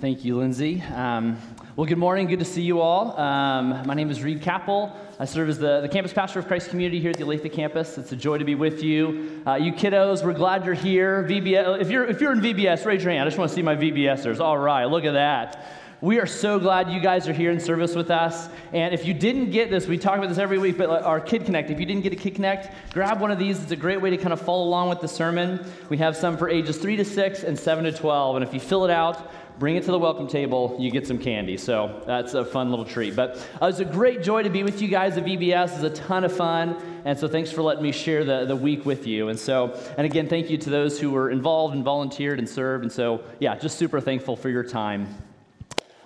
Thank you, Lindsay. Um, well, good morning. Good to see you all. Um, my name is Reed Capel. I serve as the, the campus pastor of Christ Community here at the Olathe campus. It's a joy to be with you. Uh, you kiddos, we're glad you're here. VBS, if you're, if you're in VBS, raise your hand. I just want to see my VBSers. All right, look at that. We are so glad you guys are here in service with us. And if you didn't get this, we talk about this every week, but our Kid Connect, if you didn't get a Kid Connect, grab one of these. It's a great way to kind of follow along with the sermon. We have some for ages 3 to 6 and 7 to 12. And if you fill it out, bring it to the welcome table, you get some candy. So that's a fun little treat. But uh, it's a great joy to be with you guys at VBS. It's a ton of fun. And so thanks for letting me share the, the week with you. And so, and again, thank you to those who were involved and volunteered and served. And so, yeah, just super thankful for your time.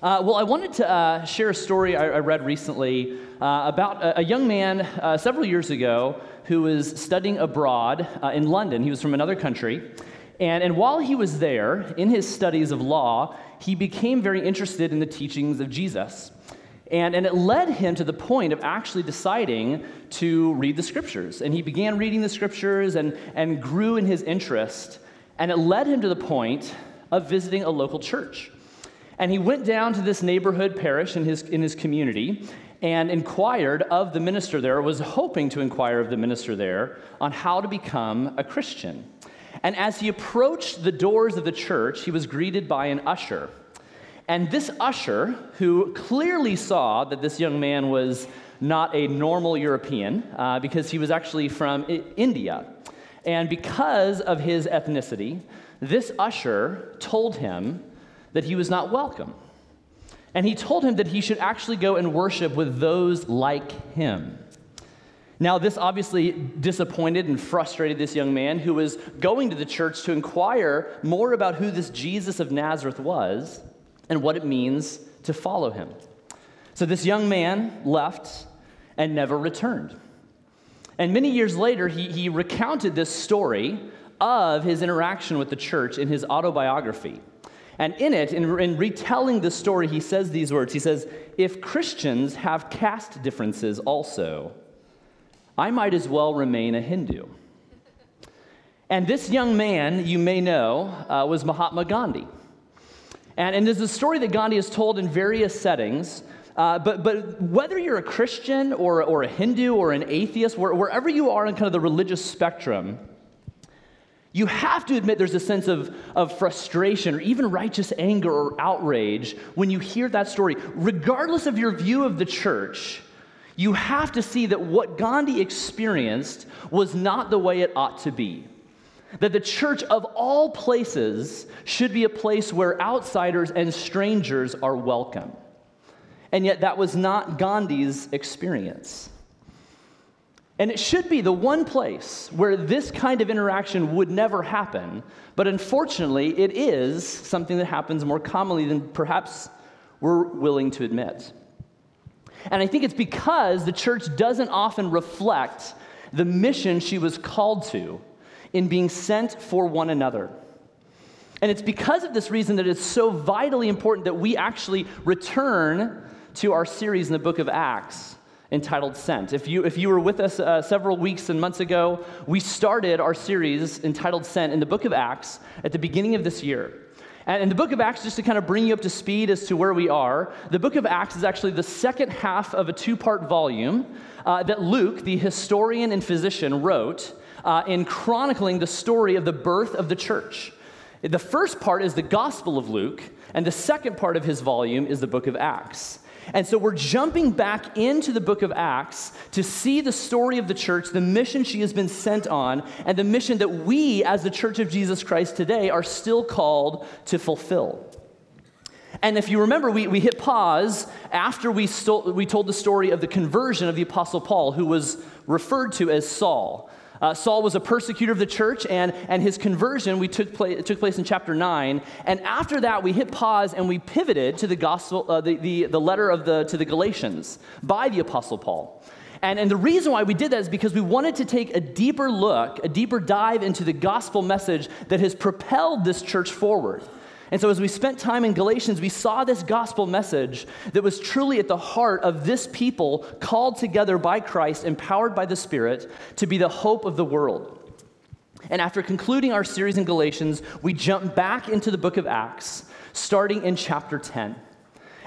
Uh, well, I wanted to uh, share a story I, I read recently uh, about a, a, young man uh, several years ago who was studying abroad uh, in London. He was from another country. And, and while he was there, in his studies of law, he became very interested in the teachings of Jesus. And, and it led him to the point of actually deciding to read the scriptures. And he began reading the scriptures and, and grew in his interest. And it led him to the point of visiting a local church. And he went down to this neighborhood parish in his, in his community and inquired of the minister there, was hoping to inquire of the minister there on how to become a Christian. And as he approached the doors of the church, he was greeted by an usher. And this usher, who clearly saw that this young man was not a normal European, uh, because he was actually from I- India, and because of his ethnicity, this usher told him that he was not welcome. And he told him that he should actually go and worship with those like him. Now, this obviously disappointed and frustrated this young man who was going to the church to inquire more about who this Jesus of Nazareth was and what it means to follow him. So, this young man left and never returned. And many years later, he, he recounted this story of his interaction with the church in his autobiography. And in it, in, in retelling the story, he says these words He says, If Christians have caste differences also, I might as well remain a Hindu. And this young man, you may know, uh, was Mahatma Gandhi. And, and there's a story that Gandhi has told in various settings. Uh, but, but whether you're a Christian or, or a Hindu or an atheist, where, wherever you are in kind of the religious spectrum, you have to admit there's a sense of, of frustration or even righteous anger or outrage when you hear that story. Regardless of your view of the church, you have to see that what Gandhi experienced was not the way it ought to be. That the church of all places should be a place where outsiders and strangers are welcome. And yet, that was not Gandhi's experience. And it should be the one place where this kind of interaction would never happen, but unfortunately, it is something that happens more commonly than perhaps we're willing to admit. And I think it's because the church doesn't often reflect the mission she was called to in being sent for one another. And it's because of this reason that it's so vitally important that we actually return to our series in the book of Acts entitled Sent. If you, if you were with us uh, several weeks and months ago, we started our series entitled Sent in the book of Acts at the beginning of this year. And in the book of Acts, just to kind of bring you up to speed as to where we are, the book of Acts is actually the second half of a two part volume uh, that Luke, the historian and physician, wrote uh, in chronicling the story of the birth of the church. The first part is the Gospel of Luke, and the second part of his volume is the book of Acts. And so we're jumping back into the book of Acts to see the story of the church, the mission she has been sent on, and the mission that we, as the church of Jesus Christ today, are still called to fulfill. And if you remember, we, we hit pause after we, stole, we told the story of the conversion of the Apostle Paul, who was referred to as Saul. Uh, Saul was a persecutor of the church, and, and his conversion we took, place, took place in chapter 9. And after that, we hit pause and we pivoted to the gospel, uh, the, the, the letter of the, to the Galatians by the Apostle Paul. And, and the reason why we did that is because we wanted to take a deeper look, a deeper dive into the gospel message that has propelled this church forward. And so, as we spent time in Galatians, we saw this gospel message that was truly at the heart of this people called together by Christ, empowered by the Spirit, to be the hope of the world. And after concluding our series in Galatians, we jump back into the book of Acts, starting in chapter 10.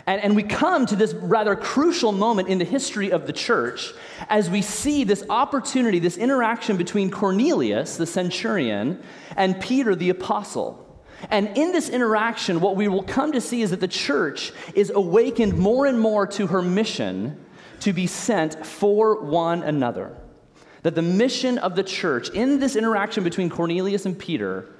And, and we come to this rather crucial moment in the history of the church as we see this opportunity, this interaction between Cornelius, the centurion, and Peter, the apostle. And in this interaction, what we will come to see is that the church is awakened more and more to her mission to be sent for one another. That the mission of the church, in this interaction between Cornelius and Peter,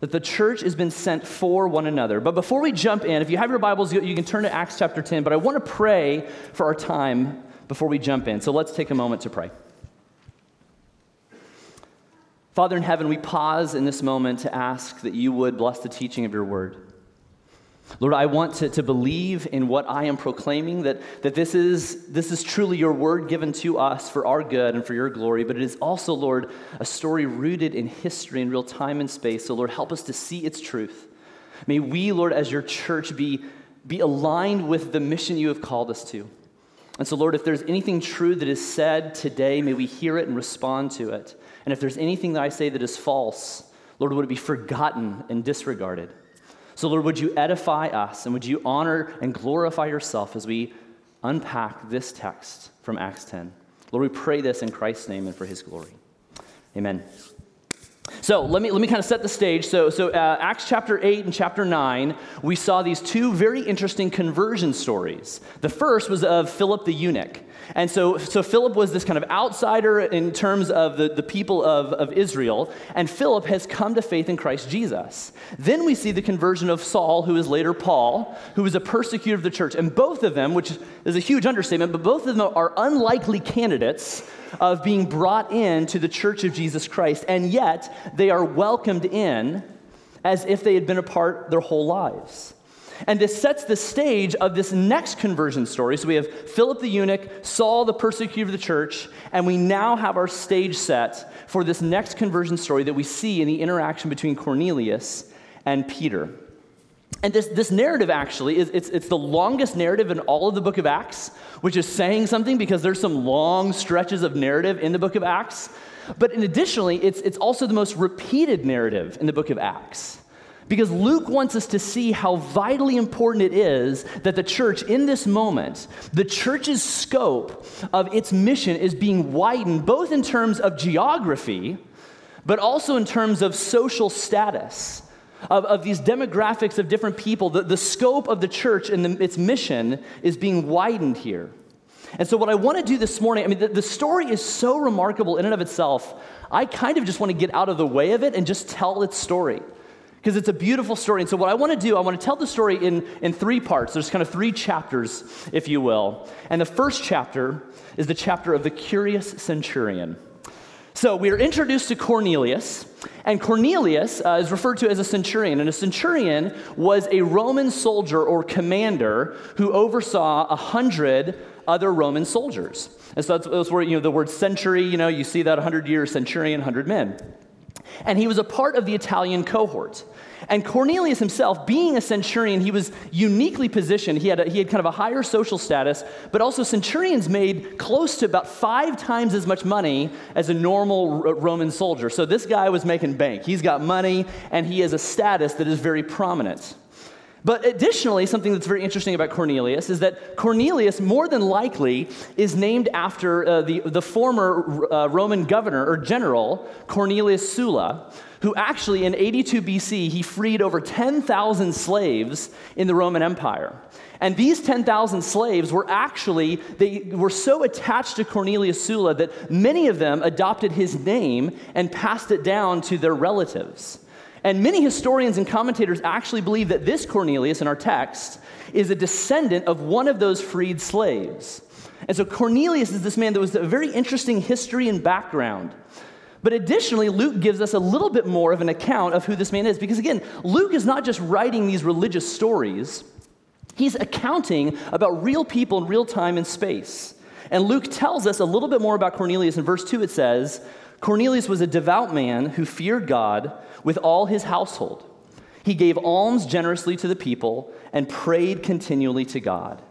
that the church has been sent for one another. But before we jump in, if you have your Bibles, you can turn to Acts chapter 10. But I want to pray for our time before we jump in. So let's take a moment to pray. Father in heaven, we pause in this moment to ask that you would bless the teaching of your word. Lord, I want to, to believe in what I am proclaiming, that, that this, is, this is truly your word given to us for our good and for your glory, but it is also, Lord, a story rooted in history and real time and space. So, Lord, help us to see its truth. May we, Lord, as your church, be, be aligned with the mission you have called us to. And so, Lord, if there's anything true that is said today, may we hear it and respond to it. And if there's anything that I say that is false, Lord, would it be forgotten and disregarded? So, Lord, would you edify us and would you honor and glorify yourself as we unpack this text from Acts 10? Lord, we pray this in Christ's name and for his glory. Amen. So let me, let me kind of set the stage. So, so uh, Acts chapter 8 and chapter 9, we saw these two very interesting conversion stories. The first was of Philip the eunuch. And so, so Philip was this kind of outsider in terms of the, the people of, of Israel, and Philip has come to faith in Christ Jesus. Then we see the conversion of Saul, who is later Paul, who was a persecutor of the church. And both of them, which is a huge understatement, but both of them are unlikely candidates of being brought in to the church of Jesus Christ, and yet they are welcomed in as if they had been a part their whole lives. And this sets the stage of this next conversion story. So we have Philip the eunuch, Saul the persecutor of the church, and we now have our stage set for this next conversion story that we see in the interaction between Cornelius and Peter. And this, this narrative actually is it's, it's the longest narrative in all of the book of Acts, which is saying something because there's some long stretches of narrative in the book of Acts. But additionally, it's, it's also the most repeated narrative in the book of Acts. Because Luke wants us to see how vitally important it is that the church, in this moment, the church's scope of its mission is being widened, both in terms of geography, but also in terms of social status. Of, of these demographics of different people, the, the scope of the church and the, its mission is being widened here. And so, what I want to do this morning, I mean, the, the story is so remarkable in and of itself. I kind of just want to get out of the way of it and just tell its story because it's a beautiful story. And so, what I want to do, I want to tell the story in, in three parts. There's kind of three chapters, if you will. And the first chapter is the chapter of the curious centurion. So, we are introduced to Cornelius, and Cornelius uh, is referred to as a centurion. And a centurion was a Roman soldier or commander who oversaw a hundred other Roman soldiers. And so that's, that's where you know the word century, you know, you see that 100 years, centurion, 100 men. And he was a part of the Italian cohort. And Cornelius himself, being a centurion, he was uniquely positioned. He had, a, he had kind of a higher social status, but also centurions made close to about five times as much money as a normal Roman soldier. So this guy was making bank. He's got money, and he has a status that is very prominent. But additionally, something that's very interesting about Cornelius is that Cornelius, more than likely, is named after uh, the, the former uh, Roman governor or general, Cornelius Sulla, who actually in 82 BC, he freed over 10,000 slaves in the Roman Empire. And these 10,000 slaves were actually, they were so attached to Cornelius Sulla that many of them adopted his name and passed it down to their relatives. And many historians and commentators actually believe that this Cornelius in our text is a descendant of one of those freed slaves. And so Cornelius is this man that was a very interesting history and background. But additionally, Luke gives us a little bit more of an account of who this man is. Because again, Luke is not just writing these religious stories, he's accounting about real people in real time and space. And Luke tells us a little bit more about Cornelius. In verse 2, it says, Cornelius was a devout man who feared God with all his household. He gave alms generously to the people and prayed continually to God.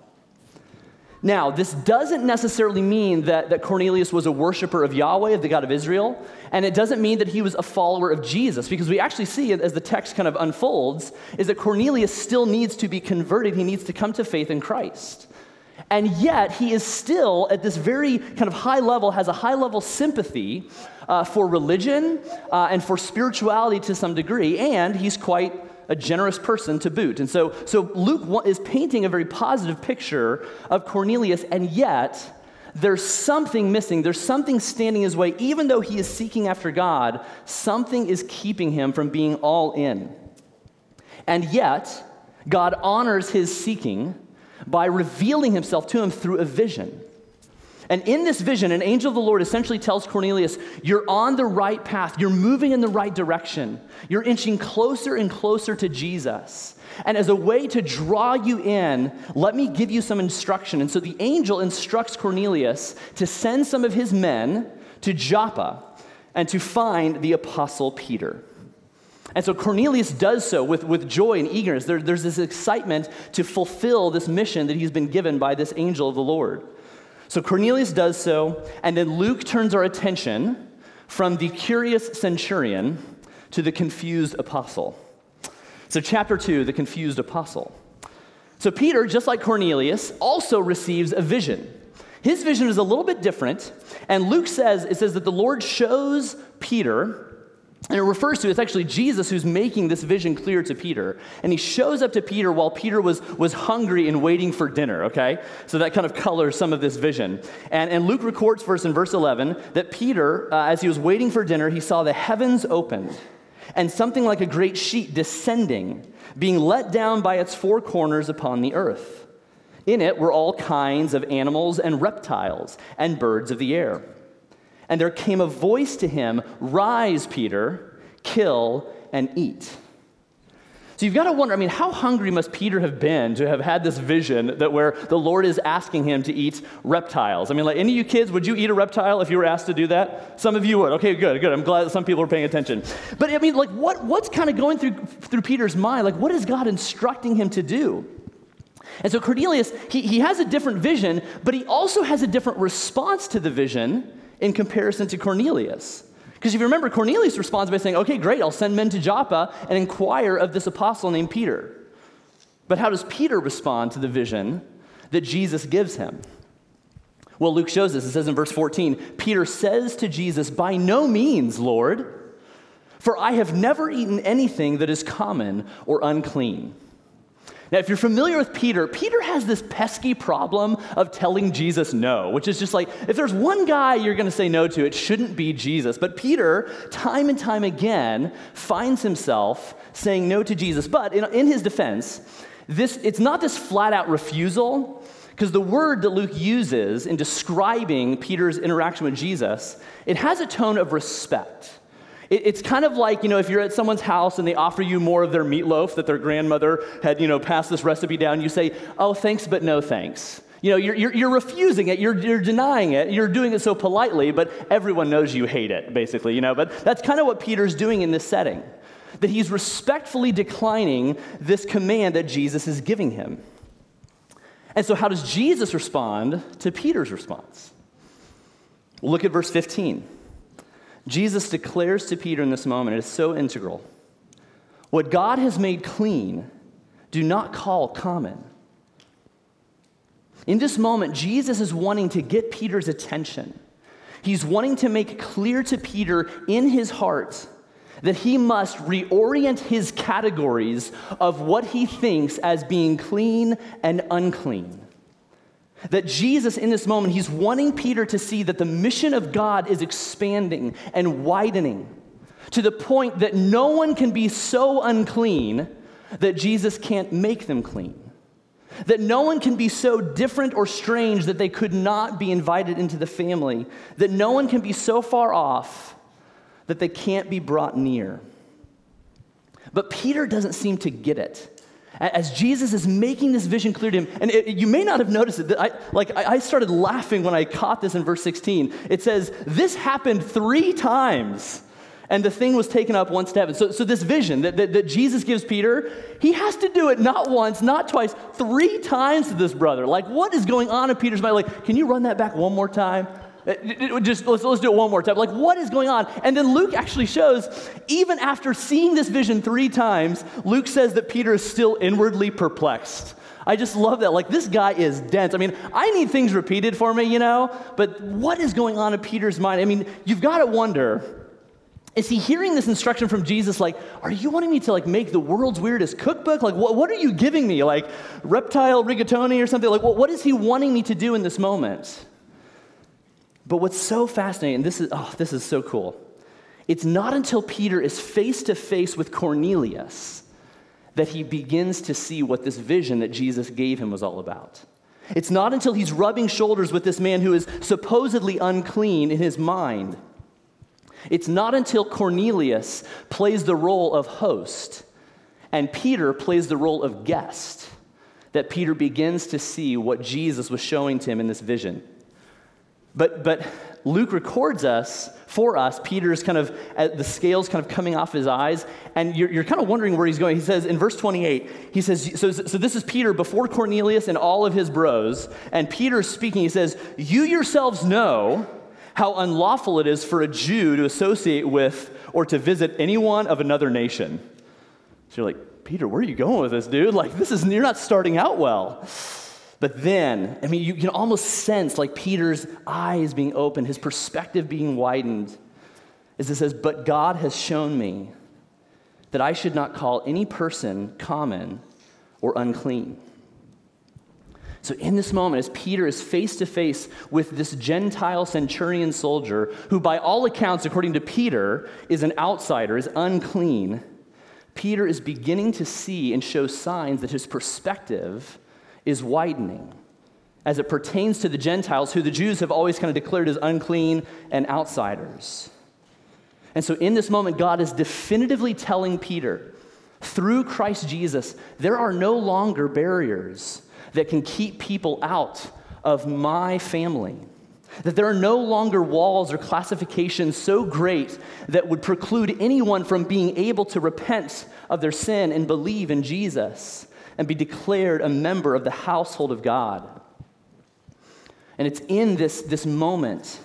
Now, this doesn't necessarily mean that, that Cornelius was a worshiper of Yahweh, of the God of Israel, and it doesn't mean that he was a follower of Jesus, because we actually see as the text kind of unfolds, is that Cornelius still needs to be converted. He needs to come to faith in Christ. And yet, he is still at this very kind of high level, has a high level sympathy uh, for religion uh, and for spirituality to some degree, and he's quite a generous person to boot. And so, so Luke is painting a very positive picture of Cornelius, and yet there's something missing. There's something standing his way. Even though he is seeking after God, something is keeping him from being all in. And yet, God honors his seeking by revealing himself to him through a vision. And in this vision, an angel of the Lord essentially tells Cornelius, You're on the right path. You're moving in the right direction. You're inching closer and closer to Jesus. And as a way to draw you in, let me give you some instruction. And so the angel instructs Cornelius to send some of his men to Joppa and to find the apostle Peter. And so Cornelius does so with, with joy and eagerness. There, there's this excitement to fulfill this mission that he's been given by this angel of the Lord. So Cornelius does so, and then Luke turns our attention from the curious centurion to the confused apostle. So, chapter two, the confused apostle. So, Peter, just like Cornelius, also receives a vision. His vision is a little bit different, and Luke says it says that the Lord shows Peter and it refers to, it's actually Jesus who's making this vision clear to Peter. And he shows up to Peter while Peter was, was hungry and waiting for dinner, okay? So that kind of colors some of this vision. And, and Luke records first in verse 11 that Peter, uh, as he was waiting for dinner, he saw the heavens opened and something like a great sheet descending, being let down by its four corners upon the earth. In it were all kinds of animals and reptiles and birds of the air. And there came a voice to him Rise, Peter, kill and eat. So you've got to wonder, I mean, how hungry must Peter have been to have had this vision that where the Lord is asking him to eat reptiles? I mean, like any of you kids, would you eat a reptile if you were asked to do that? Some of you would. Okay, good, good. I'm glad that some people are paying attention. But I mean, like, what, what's kind of going through, through Peter's mind? Like, what is God instructing him to do? And so Cornelius, he, he has a different vision, but he also has a different response to the vision in comparison to Cornelius. Because if you remember, Cornelius responds by saying, Okay, great, I'll send men to Joppa and inquire of this apostle named Peter. But how does Peter respond to the vision that Jesus gives him? Well, Luke shows us. It says in verse 14 Peter says to Jesus, By no means, Lord, for I have never eaten anything that is common or unclean. Now, if you're familiar with Peter, Peter has this pesky problem of telling Jesus no, which is just like, if there's one guy you're going to say no to, it shouldn't be Jesus. But Peter, time and time again, finds himself saying no to Jesus. But in, in his defense, this, it's not this flat out refusal, because the word that Luke uses in describing Peter's interaction with Jesus, it has a tone of respect. It, it's kind of like, you know, if you're at someone's house and they offer you more of their meatloaf that their grandmother had, you know, passed this recipe down, you say, oh, thanks, but no thanks. You know, you're, you're, you're, refusing it, you're, you're denying it, you're doing it so politely, but everyone knows you hate it, basically, you know. But that's kind of what Peter's doing in this setting, that he's respectfully declining this command that Jesus is giving him. And so, how does Jesus respond to Peter's response? Look at verse 15. Jesus declares to Peter in this moment, it is so integral. What God has made clean, do not call common. In this moment, Jesus is wanting to get Peter's attention. He's wanting to make clear to Peter in his heart that he must reorient his categories of what he thinks as being clean and unclean. That Jesus, in this moment, he's wanting Peter to see that the mission of God is expanding and widening to the point that no one can be so unclean that Jesus can't make them clean. That no one can be so different or strange that they could not be invited into the family. That no one can be so far off that they can't be brought near. But Peter doesn't seem to get it. As Jesus is making this vision clear to him, and it, you may not have noticed it. I, like I started laughing when I caught this in verse 16. It says, "This happened three times." and the thing was taken up once to heaven. So, so this vision that, that, that, Jesus gives Peter, he has to do it not once, not twice, three times to this brother. Like, what is going on in Peter's mind? Like, can you run that back one more time? Uh, just let's, let's do it one more time. Like, what is going on? And then Luke actually shows, even after seeing this vision three times, Luke says that Peter is still inwardly perplexed. I just love that. Like, this guy is dense. I mean, I need things repeated for me, you know, but what is going on in Peter's mind? I mean, you've got to wonder is he hearing this instruction from Jesus like, are you wanting me to like make the world's weirdest cookbook? Like, what, what are you giving me? Like reptile rigatoni or something? Like, what, what is he wanting me to do in this moment? But what's so fascinating, this is, oh, this is so cool. It's not until Peter is face to face with Cornelius that he begins to see what this vision that Jesus gave him was all about. It's not until he's rubbing shoulders with this man who is supposedly unclean in his mind it's not until Cornelius plays the role of host and Peter plays the role of guest that Peter begins to see what Jesus was showing to him in this vision. But, but Luke records us for us, Peter's kind of, uh, the scales kind of coming off his eyes, and you're, you're kind of wondering where he's going. He says in verse 28, he says, so, so this is Peter before Cornelius and all of his bros, and Peter's speaking. He says, You yourselves know how unlawful it is for a Jew to associate with or to visit anyone of another nation. So you're like, Peter, where are you going with this, dude? Like, this is, you're not starting out well. But then, I mean, you can almost sense like Peter's eyes being opened, his perspective being widened, as it says, But God has shown me that I should not call any person common or unclean. So, in this moment, as Peter is face to face with this Gentile centurion soldier, who, by all accounts, according to Peter, is an outsider, is unclean, Peter is beginning to see and show signs that his perspective is widening as it pertains to the Gentiles, who the Jews have always kind of declared as unclean and outsiders. And so, in this moment, God is definitively telling Peter, through Christ Jesus, there are no longer barriers that can keep people out of my family. That there are no longer walls or classifications so great that would preclude anyone from being able to repent of their sin and believe in Jesus and be declared a member of the household of God. And it's in this, this moment,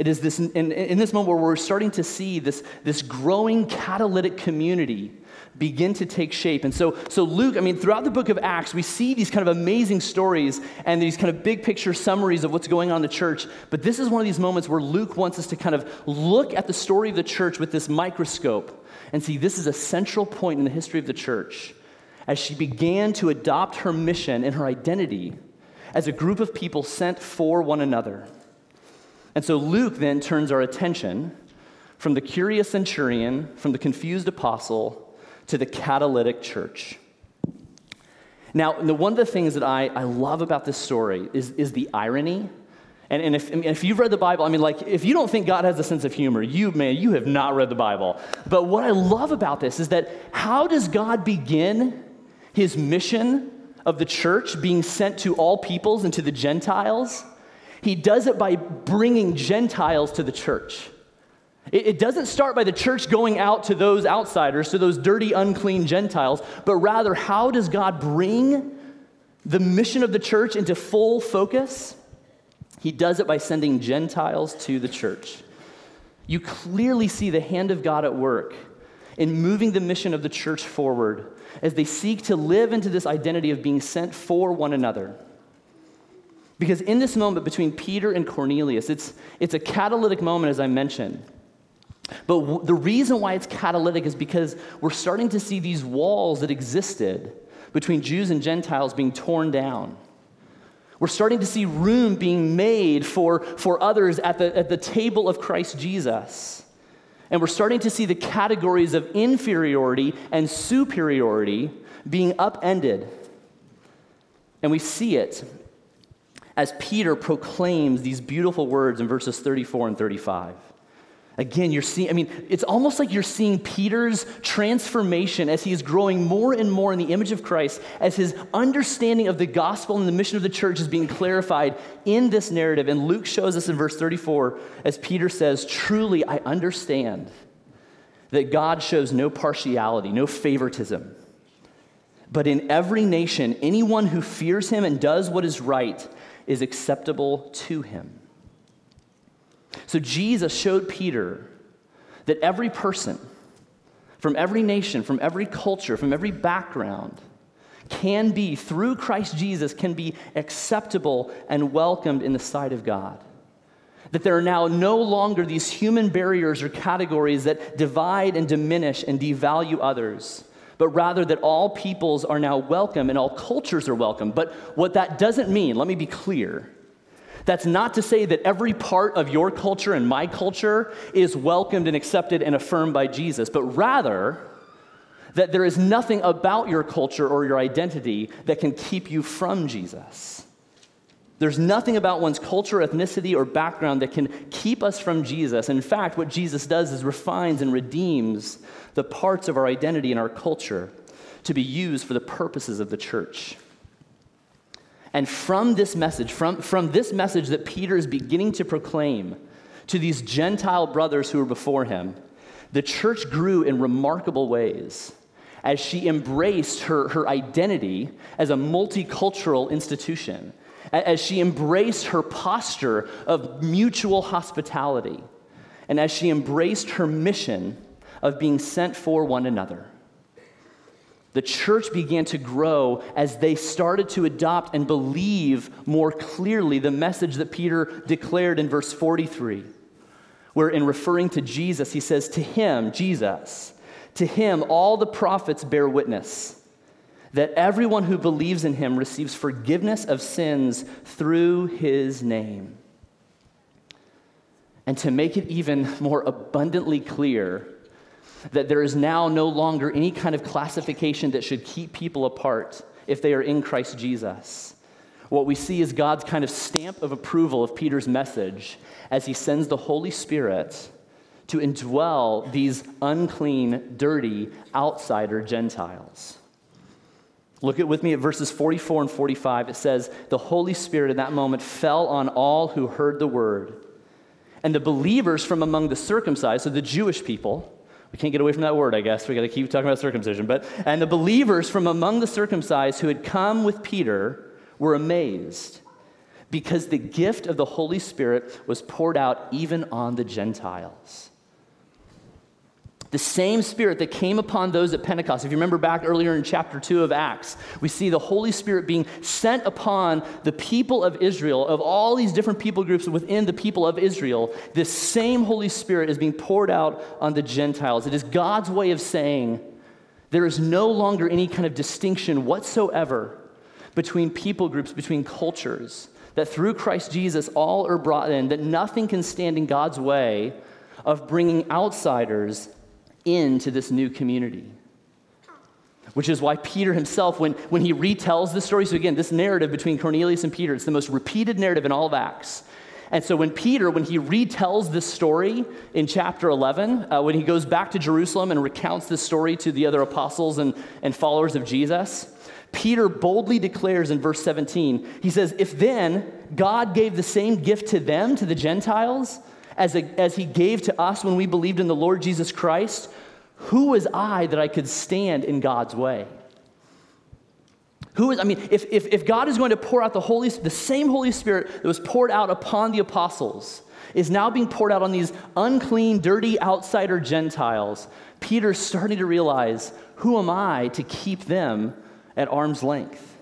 it is this, in, in this moment where we're starting to see this, this growing catalytic community begin to take shape. And so, so Luke, I mean, throughout the book of Acts, we see these kind of amazing stories and these kind of big picture summaries of what's going on in the church. But this is one of these moments where Luke wants us to kind of look at the story of the church with this microscope and see this is a central point in the history of the church as she began to adopt her mission and her identity as a group of people sent for one another. And so Luke then turns our attention from the curious centurion, from the confused apostle, to the catalytic church. Now, one of the things that I, I love about this story is, is the irony. And, and if, if you've read the Bible, I mean, like, if you don't think God has a sense of humor, you, man, you have not read the Bible. But what I love about this is that how does God begin his mission of the church being sent to all peoples and to the Gentiles? He does it by bringing Gentiles to the church. It, it doesn't start by the church going out to those outsiders, to those dirty, unclean Gentiles, but rather, how does God bring the mission of the church into full focus? He does it by sending Gentiles to the church. You clearly see the hand of God at work in moving the mission of the church forward as they seek to live into this identity of being sent for one another. Because in this moment between Peter and Cornelius, it's, it's a catalytic moment, as I mentioned. But w- the reason why it's catalytic is because we're starting to see these walls that existed between Jews and Gentiles being torn down. We're starting to see room being made for, for others at the, at the table of Christ Jesus. And we're starting to see the categories of inferiority and superiority being upended. And we see it as Peter proclaims these beautiful words in verses 34 and 35. Again, you're seeing, I mean, it's almost like you're seeing Peter's transformation as he is growing more and more in the image of Christ, as his understanding of the gospel and the mission of the church is being clarified in this narrative. And Luke shows us in verse 34, as Peter says, Truly, I understand that God shows no partiality, no favoritism. But in every nation, anyone who fears him and does what is right is acceptable to him. So Jesus showed Peter that every person from every nation, from every culture, from every background can be, through Christ Jesus, can be acceptable and welcomed in the sight of God. That there are now no longer these human barriers or categories that divide and diminish and devalue others, but rather that all peoples are now welcome and all cultures are welcome. But what that doesn't mean, let me be clear, that's not to say that every part of your culture and my culture is welcomed and accepted and affirmed by Jesus, but rather that there is nothing about your culture or your identity that can keep you from Jesus. There's nothing about one's culture, ethnicity, or background that can keep us from Jesus. In fact, what Jesus does is refines and redeems the parts of our identity and our culture to be used for the purposes of the church. And from this message, from, from this message that Peter is beginning to proclaim to these Gentile brothers who were before him, the church grew in remarkable ways as she embraced her, her identity as a multicultural institution, as she embraced her posture of mutual hospitality, and as she embraced her mission of being sent for one another the church began to grow as they started to adopt and believe more clearly the message that Peter declared in verse 43, where in referring to Jesus, he says, To him, Jesus, to him all the prophets bear witness that everyone who believes in him receives forgiveness of sins through his name. And to make it even more abundantly clear, that there is now no longer any kind of classification that should keep people apart if they are in Christ Jesus. What we see is God's kind of stamp of approval of Peter's message as he sends the Holy Spirit to indwell these unclean, dirty, outsider Gentiles. Look at with me at verses 44 and 45. It says, The Holy Spirit in that moment fell on all who heard the word. And the believers from among the circumcised, so the Jewish people, we can't get away from that word, I guess. We got to keep talking about circumcision. But and the believers from among the circumcised who had come with Peter were amazed because the gift of the Holy Spirit was poured out even on the Gentiles. The same Spirit that came upon those at Pentecost. If you remember back earlier in chapter 2 of Acts, we see the Holy Spirit being sent upon the people of Israel, of all these different people groups within the people of Israel. This same Holy Spirit is being poured out on the Gentiles. It is God's way of saying there is no longer any kind of distinction whatsoever between people groups, between cultures. That through Christ Jesus, all are brought in, that nothing can stand in God's way of bringing outsiders into this new community. Which is why Peter himself, when, when he retells the story, so again, this narrative between Cornelius and Peter, it's the most repeated narrative in all of Acts. And so when Peter, when he retells this story in chapter 11, uh, when he goes back to Jerusalem and recounts this story to the other apostles and, and followers of Jesus, Peter boldly declares in verse 17, he says, If then God gave the same gift to them, to the Gentiles, as, a, as he gave to us when we believed in the Lord Jesus Christ, who was I that I could stand in God's way? Who is, I mean, if, if, if God is going to pour out the Holy, the same Holy Spirit that was poured out upon the apostles, is now being poured out on these unclean, dirty outsider Gentiles, Peter's starting to realize who am I to keep them at arm's length?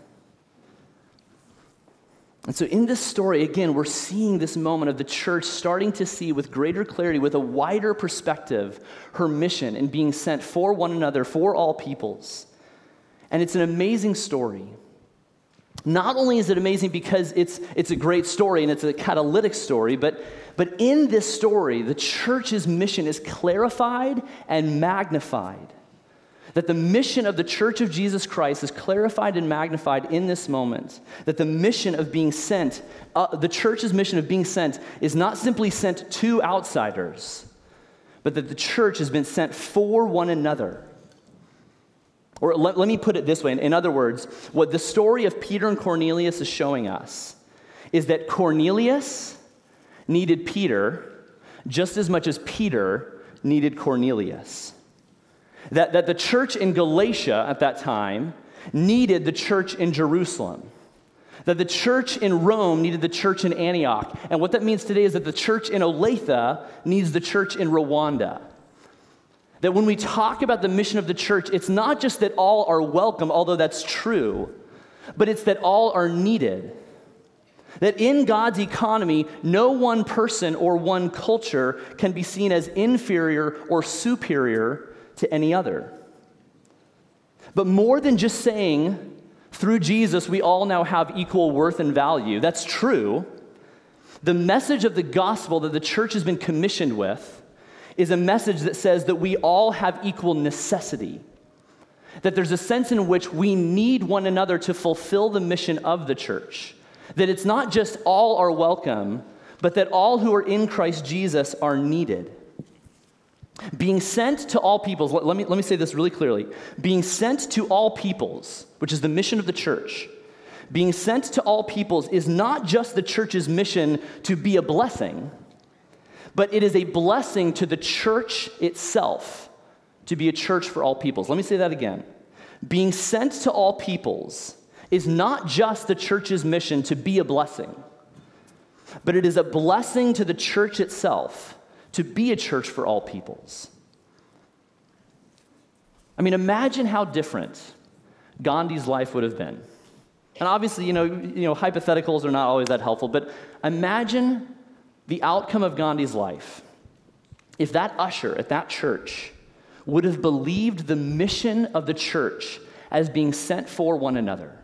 And so, in this story, again, we're seeing this moment of the church starting to see with greater clarity, with a wider perspective, her mission in being sent for one another, for all peoples. And it's an amazing story. Not only is it amazing because it's, it's a great story and it's a catalytic story, but, but in this story, the church's mission is clarified and magnified. That the mission of the Church of Jesus Christ is clarified and magnified in this moment. That the mission of being sent, uh, the church's mission of being sent, is not simply sent to outsiders, but that the church has been sent for one another. Or let, let me put it this way in other words, what the story of Peter and Cornelius is showing us is that Cornelius needed Peter just as much as Peter needed Cornelius that, that the church in Galatia at that time needed the church in Jerusalem. That the church in Rome needed the church in Antioch. And what that means today is that the church in Olathe needs the church in Rwanda. That when we talk about the mission of the church, it's not just that all are welcome, although that's true, but it's that all are needed. That in God's economy, no one person or one culture can be seen as inferior or superior to any other. But more than just saying, through Jesus, we all now have equal worth and value, that's true. The message of the gospel that the church has been commissioned with is a message that says that we all have equal necessity. That there's a sense in which we need one another to fulfill the mission of the church. That it's not just all are welcome, but that all who are in Christ Jesus are needed. Being sent to all peoples, let, let, me, let me say this really clearly. Being sent to all peoples, which is the mission of the church, being sent to all peoples is not just the church's mission to be a blessing, but it is a blessing to the church itself to be a church for all peoples. Let me say that again. Being sent to all peoples is not just the church's mission to be a blessing, but it is a blessing to the church itself to be a church for all peoples. I mean, imagine how different Gandhi's life would have been. And obviously, you know, you know, hypotheticals are not always that helpful, but imagine the outcome of Gandhi's life if that usher at that church would have believed the mission of the church as being sent for one another.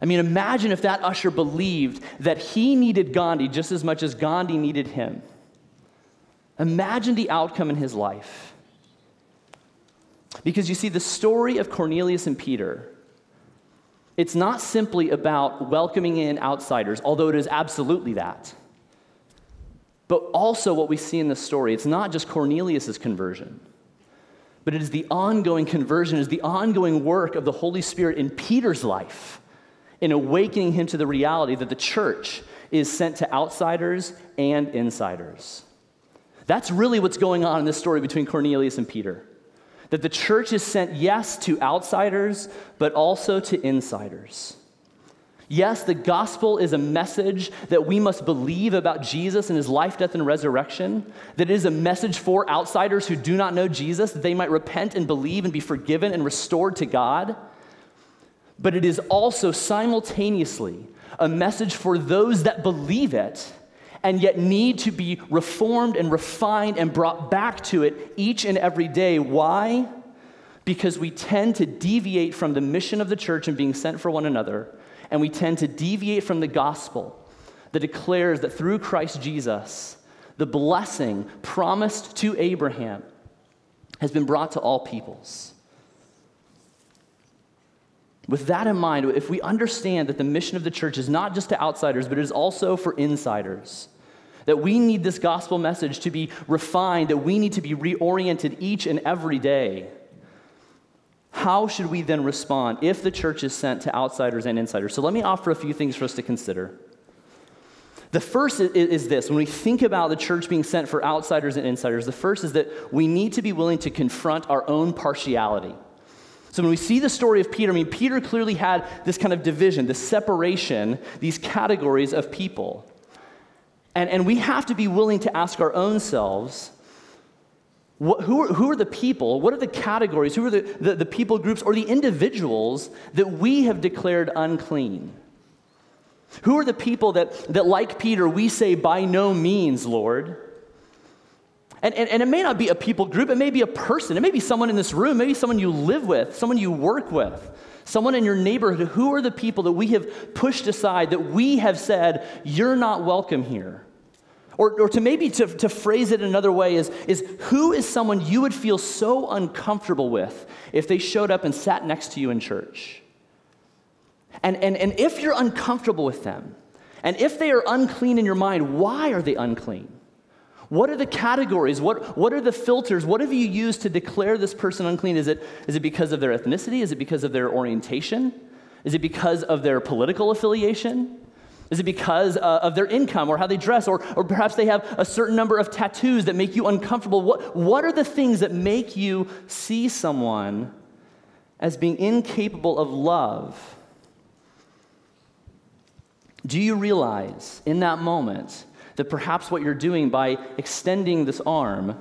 I mean, imagine if that usher believed that he needed Gandhi just as much as Gandhi needed him. Imagine the outcome in his life. Because you see, the story of Cornelius and Peter, it's not simply about welcoming in outsiders, although it is absolutely that. But also, what we see in the story, it's not just Cornelius' conversion, but it is the ongoing conversion, is the ongoing work of the Holy Spirit in Peter's life in awakening him to the reality that the church is sent to outsiders and insiders. That's really what's going on in this story between Cornelius and Peter. That the church is sent, yes, to outsiders, but also to insiders. Yes, the gospel is a message that we must believe about Jesus and his life, death, and resurrection. That it is a message for outsiders who do not know Jesus, that they might repent and believe and be forgiven and restored to God. But it is also simultaneously a message for those that believe it and yet need to be reformed and refined and brought back to it each and every day. Why? Because we tend to deviate from the mission of the church and being sent for one another, and we tend to deviate from the gospel that declares that through Christ Jesus, the blessing promised to Abraham has been brought to all peoples. With that in mind, if we understand that the mission of the church is not just to outsiders, but it is also for insiders, that we need this gospel message to be refined, that we need to be reoriented each and every day, how should we then respond if the church is sent to outsiders and insiders? So let me offer a few things for us to consider. The first is this when we think about the church being sent for outsiders and insiders, the first is that we need to be willing to confront our own partiality. So when we see the story of Peter, I mean, Peter clearly had this kind of division, this separation, these categories of people. And, and we have to be willing to ask our own selves What, who, are, who are the people? What are the categories? Who are the, the, the people groups or the individuals that we have declared unclean? Who are the people that, that, like Peter, we say, by no means, Lord? And, and, and, it may not be a people group, it may be a person, it may be someone in this room, maybe someone you live with, someone you work with, someone in your neighborhood. Who are the people that we have pushed aside, that we have said, you're not welcome here? Or, or to maybe to, to phrase it another way is, is who is someone you would feel so uncomfortable with if they showed up and sat next to you in church? And, and, and if you're uncomfortable with them, and if they are unclean in your mind, why are they unclean? What are the categories? What, what are the filters? What have you used to declare this person unclean? Is it, is it because of their ethnicity? Is it because of their orientation? Is it because of their political affiliation? Is it because uh, of their income or how they dress? Or, or perhaps they have a certain number of tattoos that make you uncomfortable? What, what are the things that make you see someone as being incapable of love? Do you realize in that moment that perhaps what you're doing by extending this arm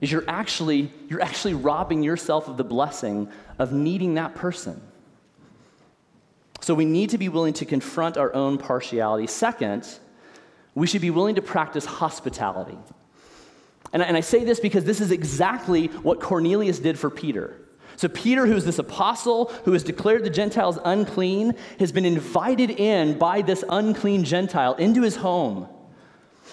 is you're actually, you're actually robbing yourself of the blessing of needing that person? So we need to be willing to confront our own partiality. Second, we should be willing to practice hospitality. And I, and I say this because this is exactly what Cornelius did for Peter. So, Peter, who's this apostle who has declared the Gentiles unclean, has been invited in by this unclean Gentile into his home.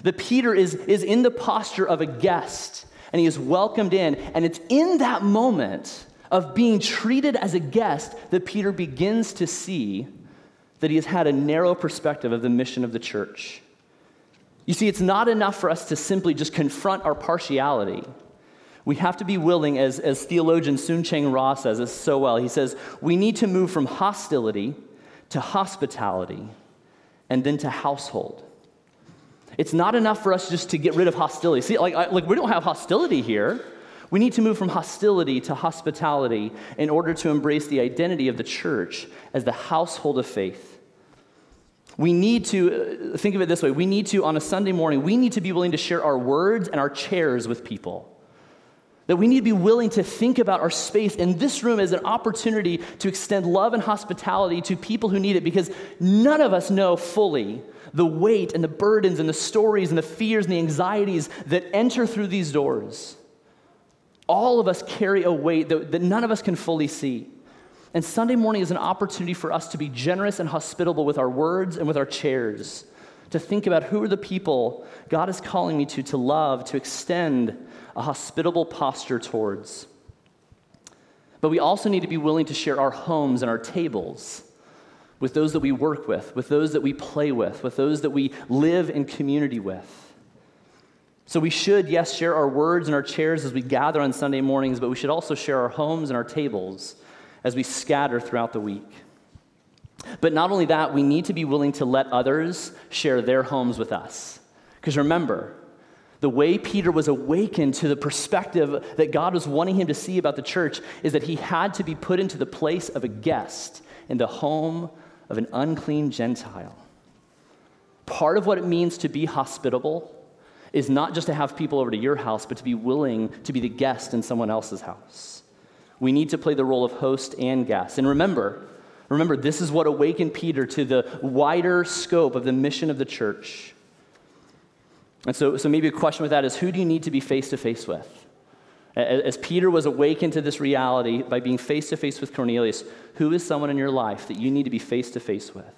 That Peter is, is in the posture of a guest and he is welcomed in. And it's in that moment of being treated as a guest that Peter begins to see that he has had a narrow perspective of the mission of the church. You see, it's not enough for us to simply just confront our partiality. We have to be willing, as, as theologian Soong-Chan Rah says this so well, he says, we need to move from hostility to hospitality and then to household. It's not enough for us just to get rid of hostility. See, like, like we don't have hostility here. We need to move from hostility to hospitality in order to embrace the identity of the church as the household of faith. We need to, uh, think of it this way we need to, on a Sunday morning, we need to be willing to share our words and our chairs with people. That we need to be willing to think about our space in this room as an opportunity to extend love and hospitality to people who need it because none of us know fully the weight and the burdens and the stories and the fears and the anxieties that enter through these doors all of us carry a weight that, that none of us can fully see. And Sunday morning is an opportunity for us to be generous and hospitable with our words and with our chairs, to think about who are the people God is calling me to, to love, to extend a hospitable posture towards. But we also need to be willing to share our homes and our tables with those that we work with, with those that we play with, with those that we live in community with. So we should, yes, share our words and our chairs as we gather on Sunday mornings, but we should also share our homes and our tables as we scatter throughout the week. But not only that, we need to be willing to let others share their homes with us. Because remember, the way Peter was awakened to the perspective that God was wanting him to see about the church is that he had to be put into the place of a guest in the home of an unclean Gentile. Part of what it means to be hospitable is not just to have people over to your house, but to be willing to be the guest in someone else's house. We need to play the role of host and guest. And remember, remember, this is what awakened Peter to the wider scope of the mission of the church. And so, so maybe a question with that is who do you need to be face to face with? As Peter was awakened to this reality by being face to face with Cornelius, who is someone in your life that you need to be face to face with?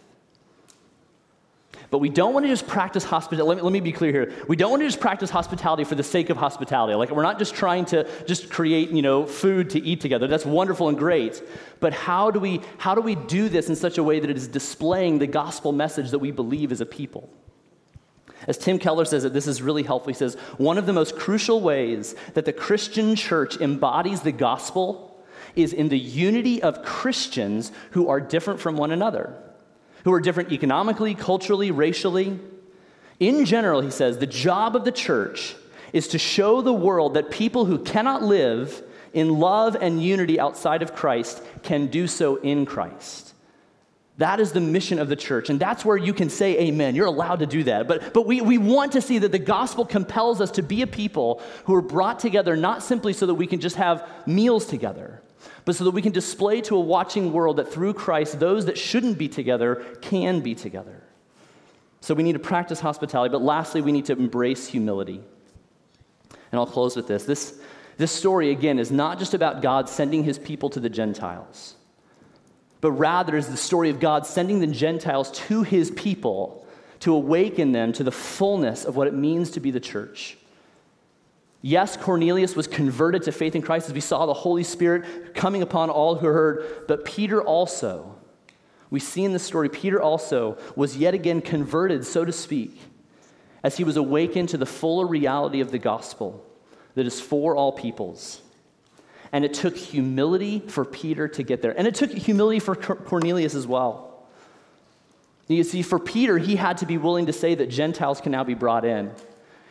But we don't want to just practice hospitality. Let me, let me be clear here. We don't want to just practice hospitality for the sake of hospitality. Like, we're not just trying to just create, you know, food to eat together. That's wonderful and great. But how do we, how do, we do this in such a way that it is displaying the gospel message that we believe as a people? As Tim Keller says it, this is really helpful. He says, one of the most crucial ways that the Christian church embodies the gospel is in the unity of Christians who are different from one another who are different economically, culturally, racially. In general, he says, the job of the church is to show the world that people who cannot live in love and unity outside of Christ can do so in Christ. That is the mission of the church. And that's where you can say amen. You're allowed to do that. But, but we, we want to see that the gospel compels us to be a people who are brought together not simply so that we can just have meals together, but so that we can display to a watching world that through Christ, those that shouldn't be together can be together. So we need to practice hospitality. But lastly, we need to embrace humility. And I'll close with this. This, this story, again, is not just about God sending his people to the Gentiles but rather is the story of God sending the Gentiles to his people to awaken them to the fullness of what it means to be the church. Yes, Cornelius was converted to faith in Christ as we saw the Holy Spirit coming upon all who heard, but Peter also, we see in the story, Peter also was yet again converted, so to speak, as he was awakened to the fuller reality of the gospel that is for all peoples. And it took humility for Peter to get there. And it took humility for Cornelius as well. You see, for Peter, he had to be willing to say that Gentiles can now be brought in.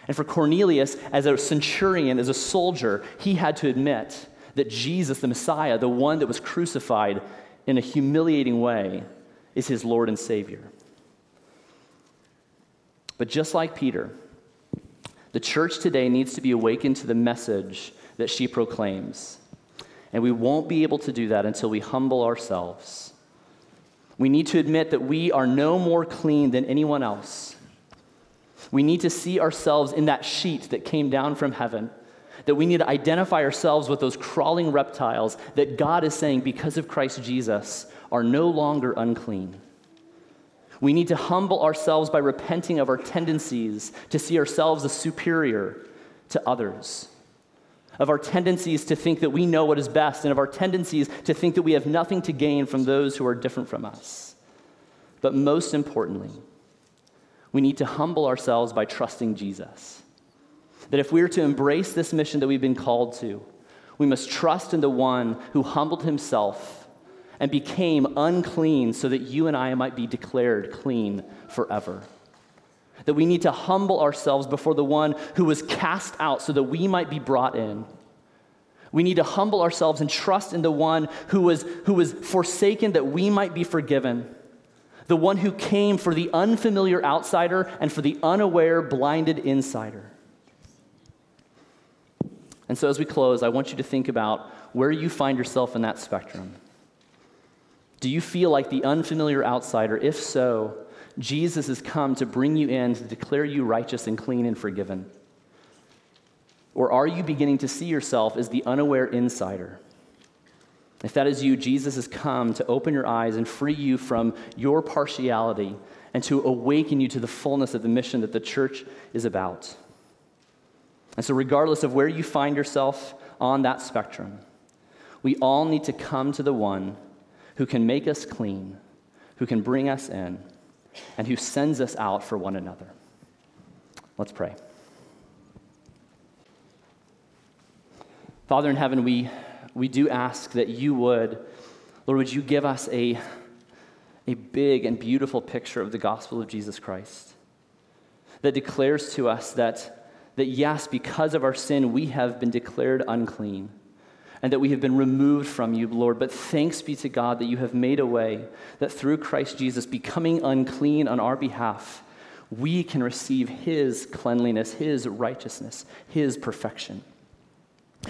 And for Cornelius, as a centurion, as a soldier, he had to admit that Jesus, the Messiah, the one that was crucified in a humiliating way, is his Lord and Savior. But just like Peter, the church today needs to be awakened to the message that she proclaims. And we won't be able to do that until we humble ourselves. We need to admit that we are no more clean than anyone else. We need to see ourselves in that sheet that came down from heaven. That we need to identify ourselves with those crawling reptiles that God is saying, because of Christ Jesus, are no longer unclean. We need to humble ourselves by repenting of our tendencies to see ourselves as superior to others of our tendencies to think that we know what is best, and of our tendencies to think that we have nothing to gain from those who are different from us. But most importantly, we need to humble ourselves by trusting Jesus. That if we are to embrace this mission that we've been called to, we must trust in the one who humbled himself and became unclean so that you and I might be declared clean forever that we need to humble ourselves before the one who was cast out so that we might be brought in. We need to humble ourselves and trust in the one who was, who was forsaken that we might be forgiven. The one who came for the unfamiliar outsider and for the unaware, blinded insider. And so, as we close, I want you to think about where you find yourself in that spectrum. Do you feel like the unfamiliar outsider? If so, Jesus has come to bring you in, to declare you righteous and clean and forgiven? Or are you beginning to see yourself as the unaware insider? If that is you, Jesus has come to open your eyes and free you from your partiality and to awaken you to the fullness of the mission that the church is about. And so, regardless of where you find yourself on that spectrum, we all need to come to the one who can make us clean, who can bring us in, and who sends us out for one another. Let's pray. Father in heaven, we, we do ask that you would, Lord, would you give us a, a big and beautiful picture of the gospel of Jesus Christ that declares to us that, that yes, because of our sin, we have been declared unclean and that we have been removed from you, Lord. But thanks be to God that you have made a way that through Christ Jesus, becoming unclean on our behalf, we can receive his cleanliness, his righteousness, his perfection.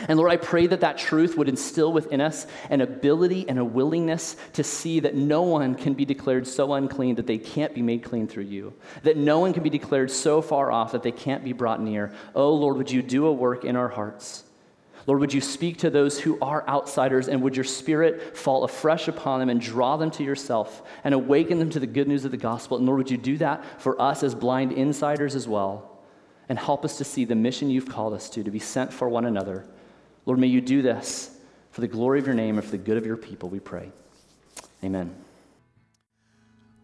And Lord, I pray that that truth would instill within us an ability and a willingness to see that no one can be declared so unclean that they can't be made clean through you, that no one can be declared so far off that they can't be brought near. Oh, Lord, would you do a work in our hearts? Lord, would you speak to those who are outsiders and would your spirit fall afresh upon them and draw them to yourself and awaken them to the good news of the gospel? And Lord, would you do that for us as blind insiders as well and help us to see the mission you've called us to, to be sent for one another? Lord, may you do this for the glory of your name and for the good of your people, we pray. Amen.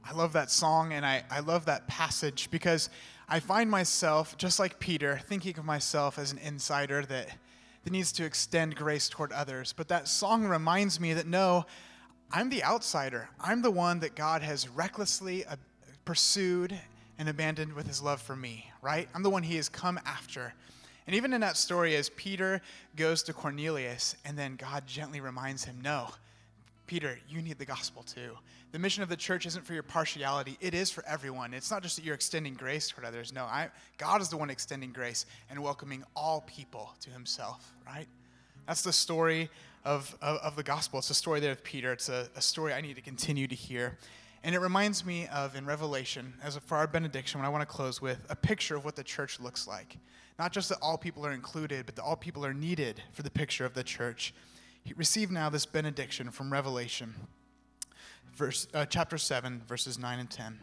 I love that song and I, I love that passage because I find myself, just like Peter, thinking of myself as an insider that that needs to extend grace toward others. But that song reminds me that no, I'm the outsider. I'm the one that God has recklessly uh, pursued and abandoned with his love for me, right? I'm the one he has come after. And even in that story, as Peter goes to Cornelius, and then God gently reminds him, no, Peter, you need the gospel too. The mission of the church isn't for your partiality, it is for everyone. It's not just that you're extending grace toward others. No, I, God is the one extending grace and welcoming all people to himself, right? That's the story of, of, of the gospel. It's a story there of Peter. It's a, a story I need to continue to hear. And it reminds me of in Revelation, as a, for our benediction, what I want to close with, a picture of what the church looks like. Not just that all people are included, but that all people are needed for the picture of the church. Receive now this benediction from Revelation, verse, uh, chapter 7, verses 9 and 10.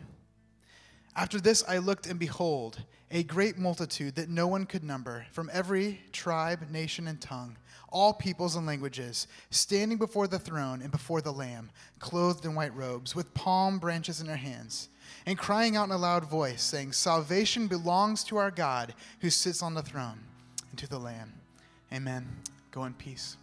After this I looked, and behold, a great multitude that no one could number, from every tribe, nation, and tongue, all peoples and languages, standing before the throne and before the Lamb, clothed in white robes, with palm branches in their hands, and crying out in a loud voice, saying, Salvation belongs to our God who sits on the throne and to the Lamb. Amen. Go in peace.